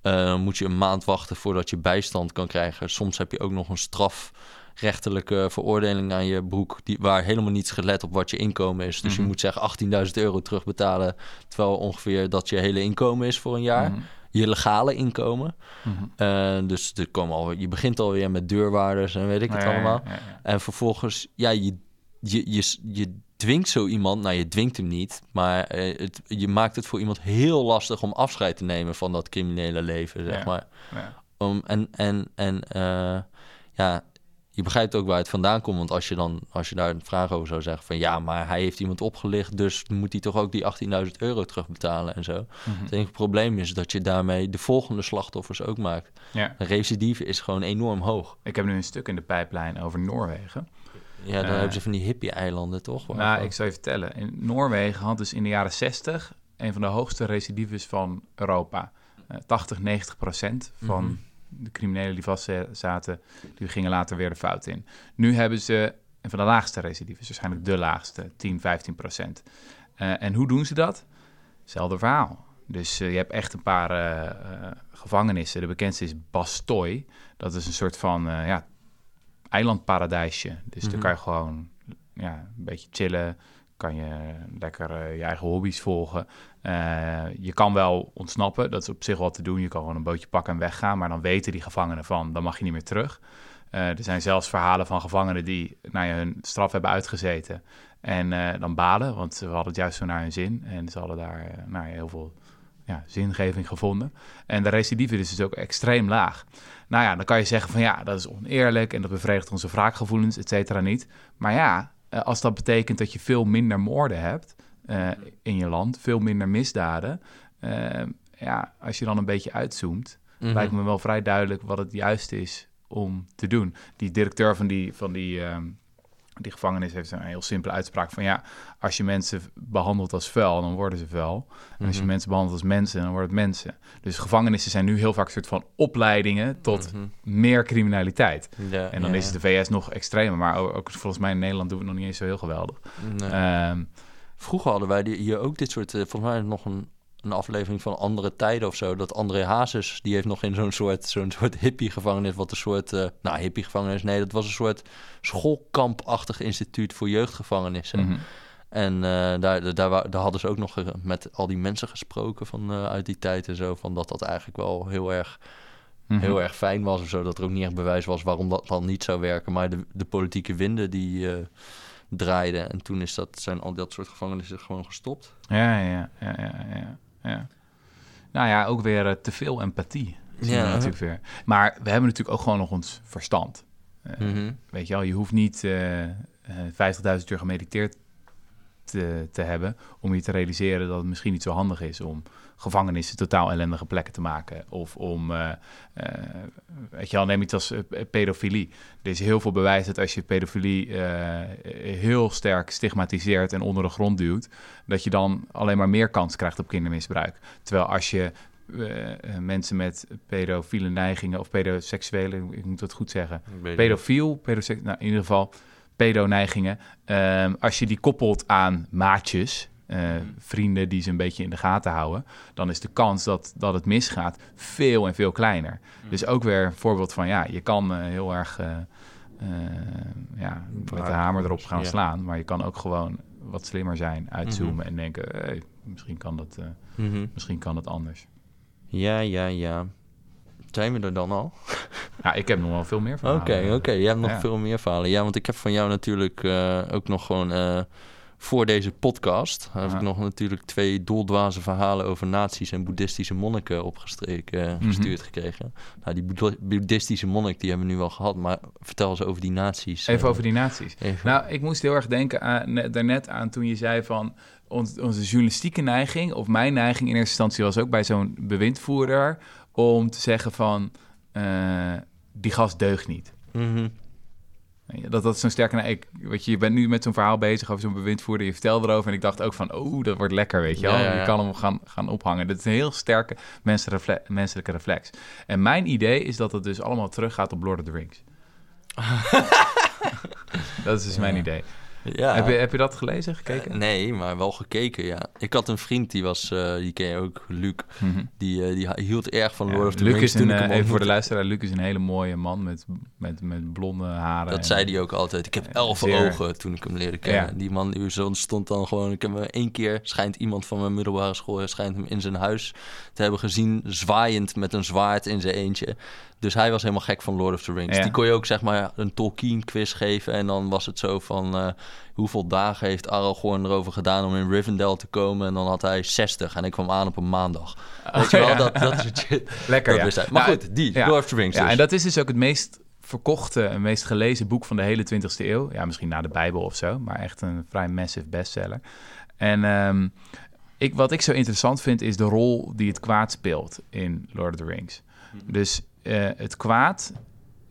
Dan moet je een maand wachten voordat je bijstand kan krijgen. Soms heb je ook nog een strafrechtelijke veroordeling aan je broek... Die, waar helemaal niets gelet op wat je inkomen is. Dus Mhm. je moet zeggen 18.000 euro terugbetalen... terwijl ongeveer dat je hele inkomen is voor een jaar. Mhm. Je legale inkomen. Mhm. Eh, dus er komen al, je begint alweer met deurwaarders en weet ik het ja, allemaal. ja, ja. En vervolgens, ja, je, je, je, je dwingt zo iemand, nou je dwingt hem niet, maar eh, het, je maakt het voor iemand heel lastig om afscheid te nemen van dat criminele leven, zeg Ja. maar. Ja. Om, en en, en eh, ja, je begrijpt ook waar het vandaan komt, want als je dan, als je daar een vraag over zou zeggen van ja, maar hij heeft iemand opgelicht, dus moet hij toch ook die 18.000 euro terugbetalen en zo. Mhm. Het enige probleem is dat je daarmee de volgende slachtoffers ook maakt. Ja. Recidive is gewoon enorm hoog. Ik heb nu een stuk in de pijplijn over Noorwegen. Ja, dan Eh, hebben ze van die hippie-eilanden, toch? Nou, Waarvan- ik zal je vertellen. In Noorwegen had dus in de jaren 60 een van de hoogste recidives van Europa. Eh 80, 90 procent van Mhm. de criminelen die vast zaten, die gingen later weer de fout in. Nu hebben ze een van de laagste recidives, waarschijnlijk de laagste, 10, 15 procent. Eh, en hoe doen ze dat? Zelfde verhaal. Dus eh, je hebt echt een paar eh, eh, gevangenissen. De bekendste is Bastoy. Dat is een soort van eh, ja, eilandparadijsje. Dus Mhm. daar kan je gewoon ja, een beetje chillen. Kan je lekker eh, je eigen hobby's volgen. Eh, je kan wel ontsnappen. Dat is op zich wel te doen. Je kan gewoon een bootje pakken en weggaan. Maar dan weten die gevangenen van, dan mag je niet meer terug. Eh, er zijn zelfs verhalen van gevangenen die nou ja, hun straf hebben uitgezeten. En dan balen, want ze hadden het juist zo naar hun zin. En ze hadden daar nou ja, heel veel ja, zingeving gevonden. En de recidive is dus ook extreem laag. Nou ja, dan kan je zeggen van ja, dat is oneerlijk en dat bevredigt onze wraakgevoelens, et cetera, niet. Maar ja, eh, als dat betekent dat je veel minder moorden hebt eh, in je land, veel minder misdaden. eh, ja, als je dan een beetje uitzoomt, Mhm. lijkt me wel vrij duidelijk wat het juist is om te doen. Die directeur van die, van die, ehm, die gevangenis heeft een heel simpele uitspraak van ja, als je mensen behandelt als vuil, dan worden ze vuil. En als je Mhm. mensen behandelt als mensen, dan worden het mensen. Dus gevangenissen zijn nu heel vaak een soort van opleidingen tot Mhm. meer criminaliteit. Ja, En dan ja. is de VS nog extremer, maar ook, ook volgens mij in Nederland doen we het nog niet eens zo heel geweldig. Nee. Ehm, Vroeger hadden wij hier ook dit soort... eh, volgens mij nog een, een aflevering van Andere Tijden of zo... dat André Hazes, die heeft nog in zo'n soort, zo'n soort hippie-gevangenis... wat een soort... eh, nou, hippie-gevangenis, nee, dat was een soort schoolkampachtig instituut voor jeugdgevangenissen. mhm. En eh, daar, daar, wa- daar hadden ze ook nog eh, met al die mensen gesproken van, uit die tijd en zo... van dat dat eigenlijk wel heel erg Mhm. heel erg fijn was of zo. Dat er ook niet echt bewijs was waarom dat dan niet zou werken. Maar de, de politieke winden die draaiden. En toen is dat, zijn al dat soort gevangenissen gewoon gestopt. Ja, ja, ja, ja, ja, ja. Nou ja, ook weer eh, te veel empathie. Ja. natuurlijk weer. Maar we hebben natuurlijk ook gewoon nog ons verstand. Eh, Mhm. Weet je wel, je hoeft niet eh, 50.000 uur gemediteerd te, te hebben om je te realiseren dat het misschien niet zo handig is om gevangenissen totaal ellendige plekken te maken. Of om, eh, weet je wel, neem iets als eh, pedofilie. Er is heel veel bewijs dat als je pedofilie heel sterk stigmatiseert en onder de grond duwt, dat je dan alleen maar meer kans krijgt op kindermisbruik. Terwijl als je mensen met pedofiele neigingen of pedoseksuele, ik moet het goed zeggen, pedofiel, pedosek, nou in ieder geval pedoneigingen. Ehm, als je die koppelt aan maatjes, eh, vrienden die ze een beetje in de gaten houden, dan is de kans dat, dat het misgaat veel en veel kleiner. Dus ook weer een voorbeeld van ja, je kan eh, heel erg eh, ja, met de hamer erop gaan Ja. slaan, maar je kan ook gewoon wat slimmer zijn, uitzoomen en denken, hey, misschien, kan dat, Mhm. misschien kan dat anders. Ja, ja, ja. Zijn we er dan al? Ja, ik heb nog wel veel meer Oké, verhalen. oké. Je hebt nog Ja. veel meer verhalen. Ja, want ik heb van jou natuurlijk ook nog gewoon... voor deze podcast heb ik nog natuurlijk twee doldwaze verhalen over nazi's en boeddhistische monniken opgestreken, eh, Mhm. gestuurd gekregen. Nou, die boeddhistische monnik, die hebben we nu wel gehad, maar vertel eens over die nazi's. Even eh, over die naties. even. Nou, ik moest heel erg denken aan, ne- daarnet aan toen je zei van onze journalistieke neiging, of mijn neiging in eerste instantie was ook bij zo'n bewindvoerder, om te zeggen van eh, die gast deugt niet. Mhm. Dat, dat is zo'n sterke... Nou, ik, weet je, je bent nu met zo'n verhaal bezig over zo'n bewindvoerder. Je vertelt erover en ik dacht ook van... Oh, dat wordt lekker, weet je wel. Ja, ja, ja. Je kan hem gaan, gaan ophangen. Dat is een heel sterke menselijke, menselijke reflex. En mijn idee is dat het dus allemaal teruggaat op Lord of the Rings. dat is dus mijn idee. Ja. Heb, je, heb je dat gelezen, gekeken? Eh, nee, maar wel gekeken, ja. Ik had een vriend, die was, eh, die ken je ook, Luc. Mhm. Die, eh, die hield erg van Lord of the Luc Rings is een, even voor de luisteraar, Luc is een hele mooie man met, met, met blonde haren. Dat en- zei hij ook altijd. Ik heb elf Zeer- ogen toen ik hem leerde kennen. Ja. Die man die zo stond dan gewoon... Ik heb hem één keer, schijnt iemand van mijn middelbare school... schijnt hem in zijn huis te hebben gezien... zwaaiend met een zwaard in zijn eentje. Dus hij was helemaal gek van Lord of the Rings. Ja. Die kon je ook zeg maar een Tolkien-quiz geven... en dan was het zo van... eh, hoeveel dagen heeft Aragorn erover gedaan om in Rivendell te komen? En dan had hij 60 en ik kwam aan op een maandag. Weet je wel, ja. dat, dat is shit. Lekker, Dat ja. Maar Nou, goed, die. Lord of the Rings Ja, dus. en dat is dus ook het meest verkochte en meest gelezen boek van de hele 20e eeuw. Ja, misschien na de Bijbel of zo, maar echt een vrij massive bestseller. En ehm, ik, wat ik zo interessant vind, is de rol die het kwaad speelt in Lord of the Rings. Dus eh, het kwaad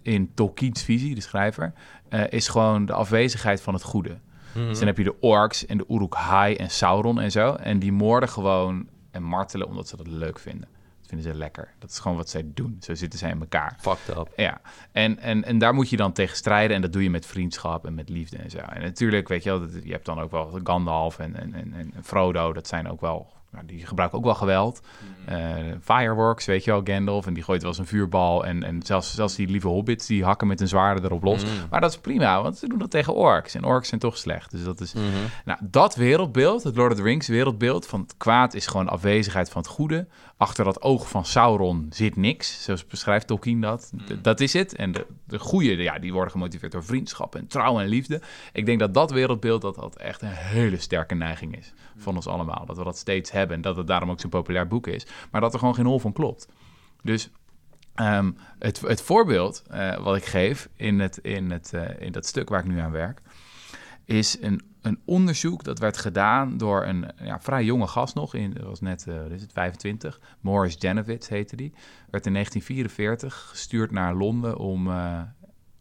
in Tolkien's visie, de schrijver, eh, is gewoon de afwezigheid van het goede. Mhm. Dus dan heb je de orks en de Uruk-hai en Sauron en zo. En die moorden gewoon en martelen omdat ze dat leuk vinden. Dat vinden ze lekker. Dat is gewoon wat zij doen. Zo zitten zij in elkaar. Fucked up. Ja, en, en, en daar moet je dan tegen strijden. En dat doe je met vriendschap en met liefde en zo. En natuurlijk, weet je wel, je hebt dan ook wel Gandalf en, en, en, en Frodo. Dat zijn ook wel, nou, die gebruiken ook wel geweld. Eh, fireworks, weet je wel, Gandalf. En die gooit wel eens een vuurbal. En, en zelfs, zelfs die lieve hobbits, die hakken met hun zwaarden erop los. Mm. Maar dat is prima, want ze doen dat tegen orks. En orks zijn toch slecht. Dus dat is... Mhm. Nou, dat wereldbeeld, het Lord of the Rings wereldbeeld van het kwaad is gewoon afwezigheid van het goede. Achter dat oog van Sauron zit niks, zoals beschrijft Tolkien dat. D- dat is het. En de, de goede, ja, die worden gemotiveerd door vriendschap en trouw en liefde. Ik denk dat dat wereldbeeld, dat dat echt een hele sterke neiging is van ons allemaal. Dat we dat steeds hebben en dat het daarom ook zo'n populair boek is. Maar dat er gewoon geen hol van klopt. Dus ehm, het, het voorbeeld eh, wat ik geef in, het, in, het, eh, in dat stuk waar ik nu aan werk, is een, een onderzoek dat werd gedaan door een ja, vrij jonge gast nog, in, dat was net eh, is het, 25, Morris Janowitz heette die, werd in 1944 gestuurd naar Londen om eh,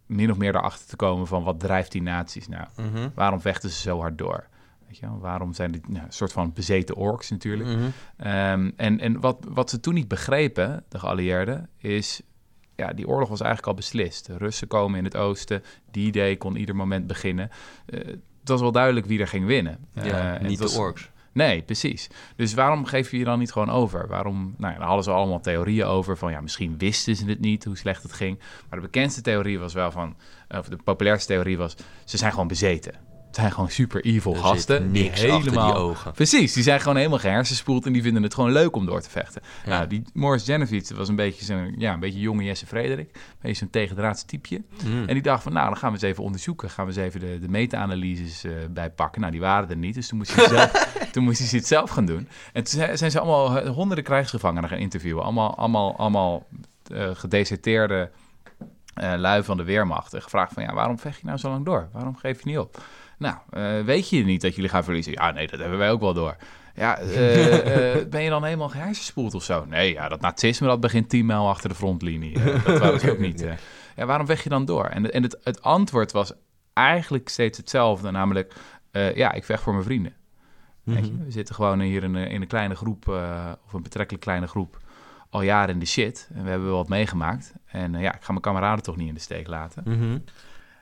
min of meer erachter te komen van wat drijft die naties nou? Mhm. Waarom vechten ze zo hard door? Weet je wel? Waarom zijn dit nou, een soort van bezeten orks natuurlijk? Mhm. Ehm, en en wat, wat ze toen niet begrepen, de geallieerden, is... Ja, die oorlog was eigenlijk al beslist. De Russen komen in het oosten. Die idee kon ieder moment beginnen. Eh, het was wel duidelijk wie er ging winnen. Ja, Eh, niet was- de orks. Nee, precies. Dus waarom geef je je dan niet gewoon over? Waarom, nou ja, daar hadden ze allemaal theorieën over van ja, misschien wisten ze het niet hoe slecht het ging. Maar de bekendste theorie was wel van, of de populairste theorie was, ze zijn gewoon bezeten. Het zijn gewoon super evil Er gasten. zit die niks achter die ogen. Precies, die zijn gewoon helemaal gehersenspoeld en die vinden het gewoon leuk om door te vechten. Ja. Nou, die Morris Genevieve was een beetje zo'n ja, een beetje jonge Jesse Frederik. Een beetje zo'n tegendraads typeje. Mm. En die dacht van, nou, dan gaan we eens even onderzoeken. Gaan we eens even de, de meta-analyses eh bijpakken. Nou, die waren er niet, dus toen moest hij, zelf, toen moest hij het zelf gaan doen. En toen zijn- zijn ze allemaal eh, honderden krijgsgevangenen gaan interviewen. Allemaal, allemaal, allemaal eh, gedeserteerde lui van de Weermacht. En gevraagd van, ja, waarom vecht je nou zo lang door? Waarom geef je niet op? Nou, eh, weet je niet dat jullie gaan verliezen? Ja, nee, dat hebben wij ook wel door. Ja, eh, eh, ben je dan helemaal gehersenspoeld of zo? Nee, ja, dat nazisme dat begint 10 mijl achter de frontlinie. Dat wou ik ook niet. Ja, waarom weg je dan door? En, en het, het antwoord was eigenlijk steeds hetzelfde, namelijk... ja, ik vecht voor mijn vrienden. Mhm. we zitten gewoon hier in, een- in een kleine groep, of een betrekkelijk kleine groep, al jaren in de shit. En we hebben wel wat meegemaakt. En ja, ik ga mijn kameraden toch niet in de steek laten. Mhm.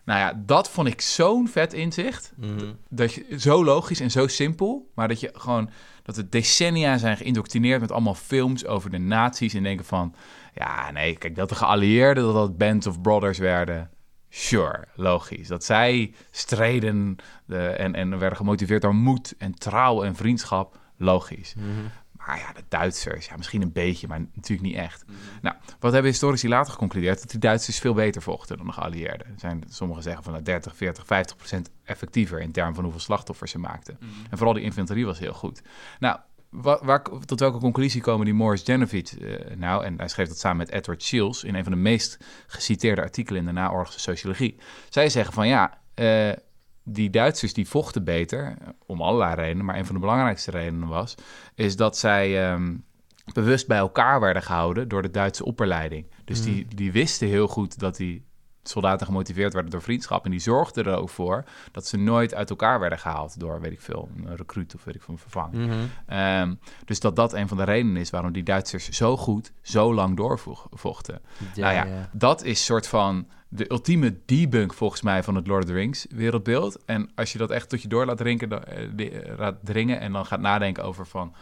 Nou ja, dat vond ik zo'n vet inzicht. Mhm. Dat je, zo logisch en zo simpel, maar dat je gewoon, dat we decennia zijn geïndoctrineerd met allemaal films over de nazi's en denken van, ja nee, kijk, dat de geallieerden, dat dat bands of brothers werden, sure, logisch. Dat zij streden de, en, en werden gemotiveerd door moed en trouw en vriendschap, logisch. Mhm. Maar ja, de Duitsers, ja, misschien een beetje, maar natuurlijk niet echt. Nou, wat hebben historici later geconcludeerd? Dat die Duitsers veel beter vochten dan de geallieerden. Er zijn, sommigen zeggen van nou, 30, 40, 50 procent effectiever in termen van hoeveel slachtoffers ze maakten. En vooral die infanterie was heel goed. Nou, wa- waar, tot welke conclusie komen die Morris Genevieve eh, nou? En hij schreef dat samen met Edward Shields in een van de meest geciteerde artikelen in de naoorlogse sociologie. Zij zeggen van ja, eh, die Duitsers die vochten beter, om allerlei redenen, maar een van de belangrijkste redenen was, is dat zij ehm, bewust bij elkaar werden gehouden door de Duitse opperleiding. Dus die, die wisten heel goed dat die soldaten gemotiveerd werden door vriendschap. En die zorgden er ook voor dat ze nooit uit elkaar werden gehaald door, weet ik veel, een recruit of weet ik veel, een vervanger. Mhm. Ehm, dus dat dat een van de redenen is waarom die Duitsers zo goed, zo lang doorvochten. nou ja, dat is soort van de ultieme debunk volgens mij van het Lord of the Rings wereldbeeld. En als je dat echt tot je door laat drinken, eh, eh, laat dringen en dan gaat nadenken over van...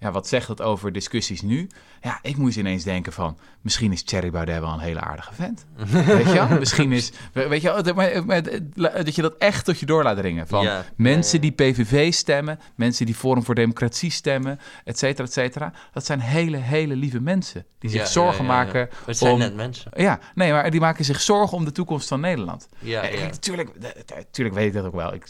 Ja, wat zegt dat over discussies nu? Ja, ik moest ineens denken van... Misschien is Thierry Baudet wel een hele aardige vent. weet je wel? Misschien is... Weet je wel, dat- je dat echt tot je door laat dringen. Van Ja. mensen die PVV stemmen, mensen die Forum voor Democratie stemmen, et cetera, et cetera. Dat zijn hele, hele lieve mensen. Die zich Ja, zorgen ja, maken Het zijn net mensen. Ja, nee, maar die maken zich zorgen om de toekomst van Nederland. Ja. Natuurlijk, natuurlijk weet ik dat ook wel. Ik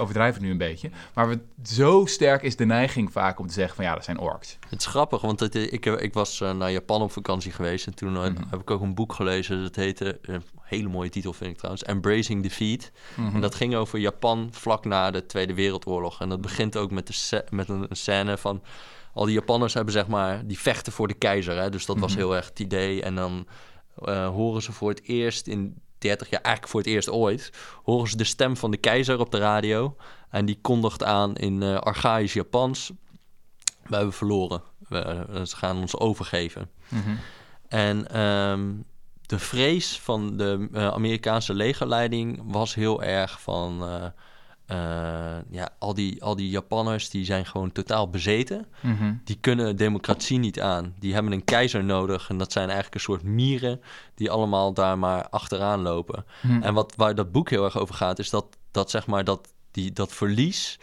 overdrijf het nu een beetje. Maar we, zo sterk is de neiging vaak om te zeggen van ja, dat zijn orks. Het is grappig, want het, ik, ik was eh, naar Japan op vakantie geweest en toen eh, Mhm. heb ik ook een boek gelezen. Dat heette, een hele mooie titel vind ik trouwens, Embracing Defeat. Mhm. En dat ging over Japan vlak na de Tweede Wereldoorlog. En dat begint ook met, de met een, scène van... Al die Japanners hebben zeg maar, die vechten voor de keizer. Hè? Dus dat was Mhm. heel erg het idee. En dan eh, horen ze voor het eerst in 30 jaar, eigenlijk voor het eerst ooit... horen ze de stem van de keizer op de radio. En die kondigt aan in eh archaïsch Japans... We hebben verloren. We, eh, ze gaan ons overgeven. Mhm. En ehm, de vrees van de eh, Amerikaanse legerleiding was heel erg van... eh, ja, al die, al die Japanners die zijn gewoon totaal bezeten. Mhm. Die kunnen democratie niet aan. Die hebben een keizer nodig. En dat zijn eigenlijk een soort mieren die allemaal daar maar achteraan lopen. Mhm. En wat, waar dat boek heel erg over gaat, is dat, dat zeg maar dat, die, dat verlies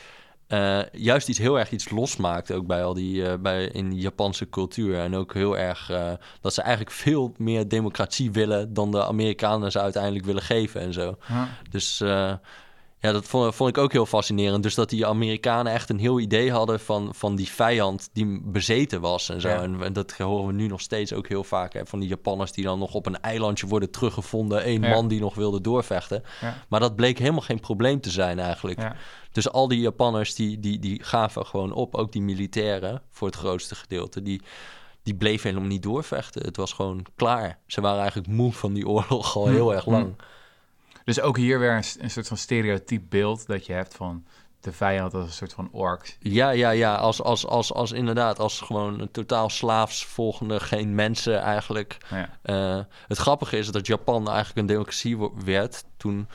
eh, juist iets heel erg iets losmaakt. Ook bij al die eh, bij in die Japanse cultuur. En ook heel erg dat ze eigenlijk veel meer democratie willen dan de Amerikanen ze uiteindelijk willen geven en zo. Ja. Dus ja, dat vond, vond ik ook heel fascinerend. Dus dat die Amerikanen echt een heel idee hadden van, van die vijand die bezeten was en zo. Ja. En, en dat horen we nu nog steeds ook heel vaak. Hè, van die Japanners die dan nog op een eilandje worden teruggevonden. Eén Ja. man die nog wilde doorvechten. Ja. Maar dat bleek helemaal geen probleem te zijn eigenlijk. Dus al die Japanners die, die, die gaven gewoon op. Ook die militairen voor het grootste gedeelte. Die, die bleven helemaal niet doorvechten. Het was gewoon klaar. Ze waren eigenlijk moe van die oorlog al Hm. heel erg lang. Dus ook hier weer een, een soort van stereotyp beeld dat je hebt van de vijand als een soort van orks. Ja, ja, ja. Als, als, als, als inderdaad, als gewoon een totaal slaafs volgende, geen mensen eigenlijk. Ja. Eh, het grappige is dat Japan eigenlijk een democratie werd toen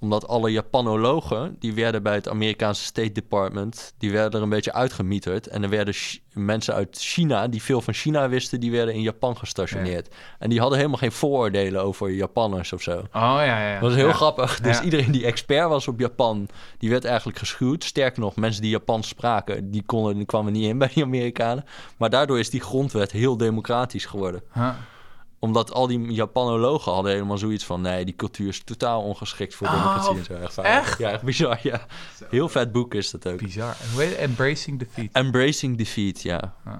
omdat alle Japanologen, die werden bij het Amerikaanse State Department, die werden er een beetje uitgemieterd. En er werden mensen uit China, die veel van China wisten, die werden in Japan gestationeerd. En die hadden helemaal geen vooroordelen over Japanners of zo. Oh ja, ja. ja. Dat was heel Ja. grappig. Dus Ja. iedereen die expert was op Japan, die werd eigenlijk geschuwd. Sterker nog, mensen die Japans spraken, die, konden, die kwamen niet in bij die Amerikanen. Maar daardoor is die grondwet heel democratisch geworden. Huh. Omdat al die Japanologen hadden helemaal zoiets van... nee, die cultuur is totaal ongeschikt voor Oh, democratie en zo. Echt? echt? Ja, echt bizar, ja. Heel vet boek is dat ook. Bizar. Embracing Defeat. Embracing Defeat, ja. Ah,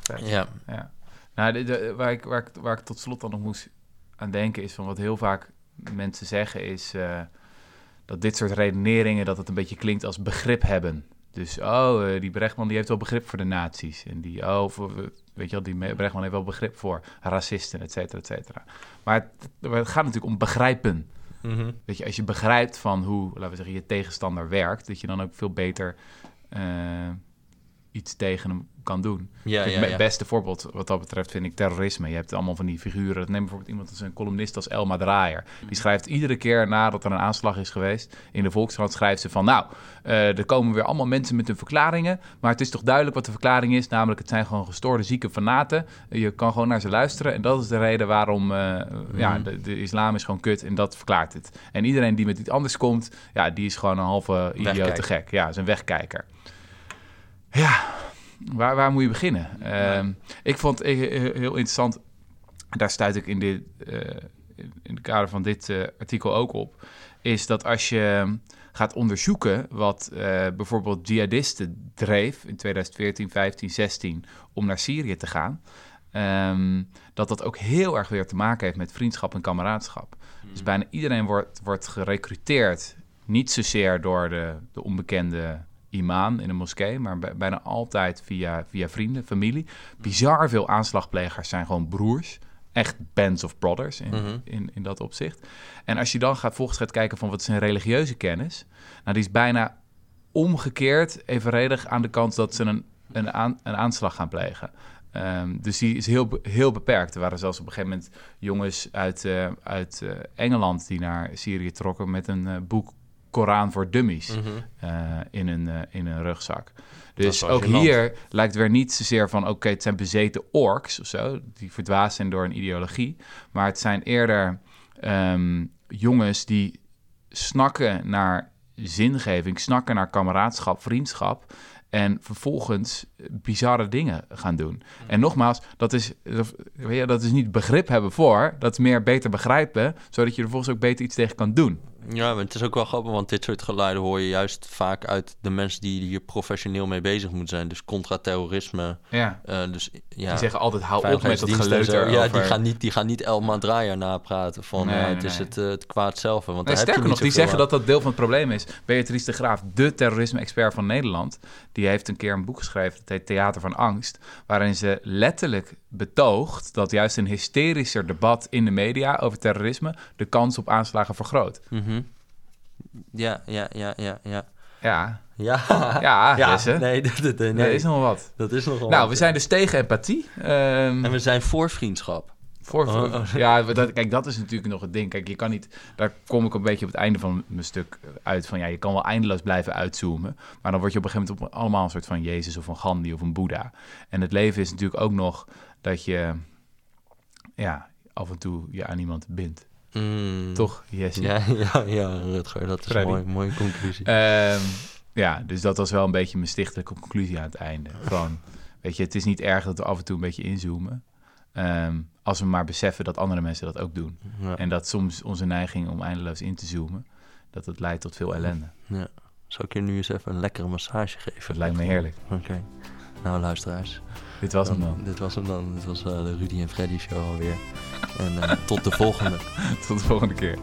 vet. Ja, Ja. Nou, de, de- waar, ik, waar, ik, waar ik tot slot dan nog moest aan denken is van wat heel vaak mensen zeggen is eh, dat dit soort redeneringen dat het een beetje klinkt als begrip hebben. Dus oh, eh, die Brechtman die heeft wel begrip voor de nazi's en die oh, voor, weet je wel, die Brechtman heeft wel begrip voor racisten, et cetera, et cetera. Maar het, het gaat natuurlijk om begrijpen. Mhm. Weet je, als je begrijpt van hoe, laten we zeggen, je tegenstander werkt, dat je dan ook veel beter eh, iets tegen hem kan doen. ja, het ja, beste voorbeeld wat dat betreft vind ik terrorisme. Je hebt allemaal van die figuren. Neem bijvoorbeeld iemand als een columnist als Elma Draaier. Die schrijft iedere keer nadat er een aanslag is geweest... in de Volkskrant schrijft ze van... nou, eh, er komen weer allemaal mensen met hun verklaringen... maar het is toch duidelijk wat de verklaring is... namelijk het zijn gewoon gestoorde zieke fanaten. Je kan gewoon naar ze luisteren... en dat is de reden waarom... eh, ja, de, de islam is gewoon kut en dat verklaart het. En iedereen die met iets anders komt... ja, die is gewoon een halve idiote Wegkijker. gek. Ja, is een wegkijker. Ja, Waar, waar moet je beginnen? Ehm, ik vond het he- he- heel interessant. Daar stuit ik in, dit, eh, in het kader van dit eh, artikel ook op. Is dat als je gaat onderzoeken wat eh, bijvoorbeeld jihadisten dreef in 2014, 15, 16 om naar Syrië te gaan. ehm, dat dat ook heel erg weer te maken heeft met vriendschap en kameraadschap. Dus bijna iedereen wordt, wordt gerecruiteerd. Niet zozeer door de, de onbekende imam in een moskee, maar bij- bijna altijd via, via vrienden, familie. Bizar veel aanslagplegers zijn gewoon broers. echt bands of brothers in, Mhm. in, in dat opzicht. En als je dan gaat, volgens gaat kijken van wat is een religieuze kennis, nou die is bijna omgekeerd evenredig aan de kant dat ze een, een, aan, een aanslag gaan plegen. Ehm, dus die is heel, heel beperkt. Er waren zelfs op een gegeven moment jongens uit, eh, uit eh, Engeland die naar Syrië trokken met een eh, boek Koran voor Dummies Mhm. eh, in, een, eh, in een rugzak. Dus ook hier lijkt weer niet zozeer van... oké, het zijn bezeten orks of zo... die verdwaasd zijn door een ideologie. Maar het zijn eerder ehm, jongens die snakken naar zingeving... snakken naar kameraadschap, vriendschap... en vervolgens bizarre dingen gaan doen. En nogmaals, dat is, dat is niet begrip hebben voor... dat is meer beter begrijpen... zodat je er vervolgens ook beter iets tegen kan doen. Ja, maar het is ook wel grappig, want dit soort geluiden hoor je juist vaak uit de mensen die hier professioneel mee bezig moeten zijn. Dus contra-terrorisme. Ja. eh, dus ja, Die zeggen altijd, hou op met dat geleuter. Ja, die gaan niet, die gaan niet Elma Draaier napraten van Nee, eh, nee, het is het, eh, het kwaad zelf. Want Nee, sterker nog, die zeggen aan. dat dat deel van het probleem is. Beatrice de Graaf, de terrorisme-expert van Nederland, die heeft een keer een boek geschreven, dat heet Theater van Angst, waarin ze letterlijk betoogt dat juist een hysterischer debat in de media over terrorisme de kans op aanslagen vergroot. Mhm. Ja, ja, ja, ja, ja. Ja, Ja, ja, ja nee, dat, dat, nee, dat is nog wat. dat is nogal Nou, wat. we zijn dus tegen empathie. Ehm, En we zijn voor vriendschap. Voor, Oh, oh. Ja, dat, kijk, dat is natuurlijk nog het ding. Kijk, je kan niet... Daar kom ik een beetje op het einde van mijn stuk uit. Van ja, je kan wel eindeloos blijven uitzoomen. Maar dan word je op een gegeven moment op, allemaal een soort van Jezus of een Gandhi of een Boeddha. En het leven is natuurlijk ook nog dat je... Ja, af en toe je aan iemand bindt. Mm. Toch, Jesse? Ja, ja, ja, Rutger, dat is Freddy. een mooie, mooie conclusie. Ehm, ja, dus dat was wel een beetje mijn stichtelijke conclusie aan het einde. Van, weet je, het is niet erg dat we af en toe een beetje inzoomen. Ehm, als we maar beseffen dat andere mensen dat ook doen. ja. En dat soms onze neiging om eindeloos in te zoomen, dat het leidt tot veel ellende. ja. Zal ik je nu eens even een lekkere massage geven? Dat lijkt me heerlijk. Oké. Nou, luisteraars. Dit was hem dan. Dit was hem dan. Dit was eh, de Rudy en Freddy show alweer. En eh, tot de volgende. Tot de volgende keer.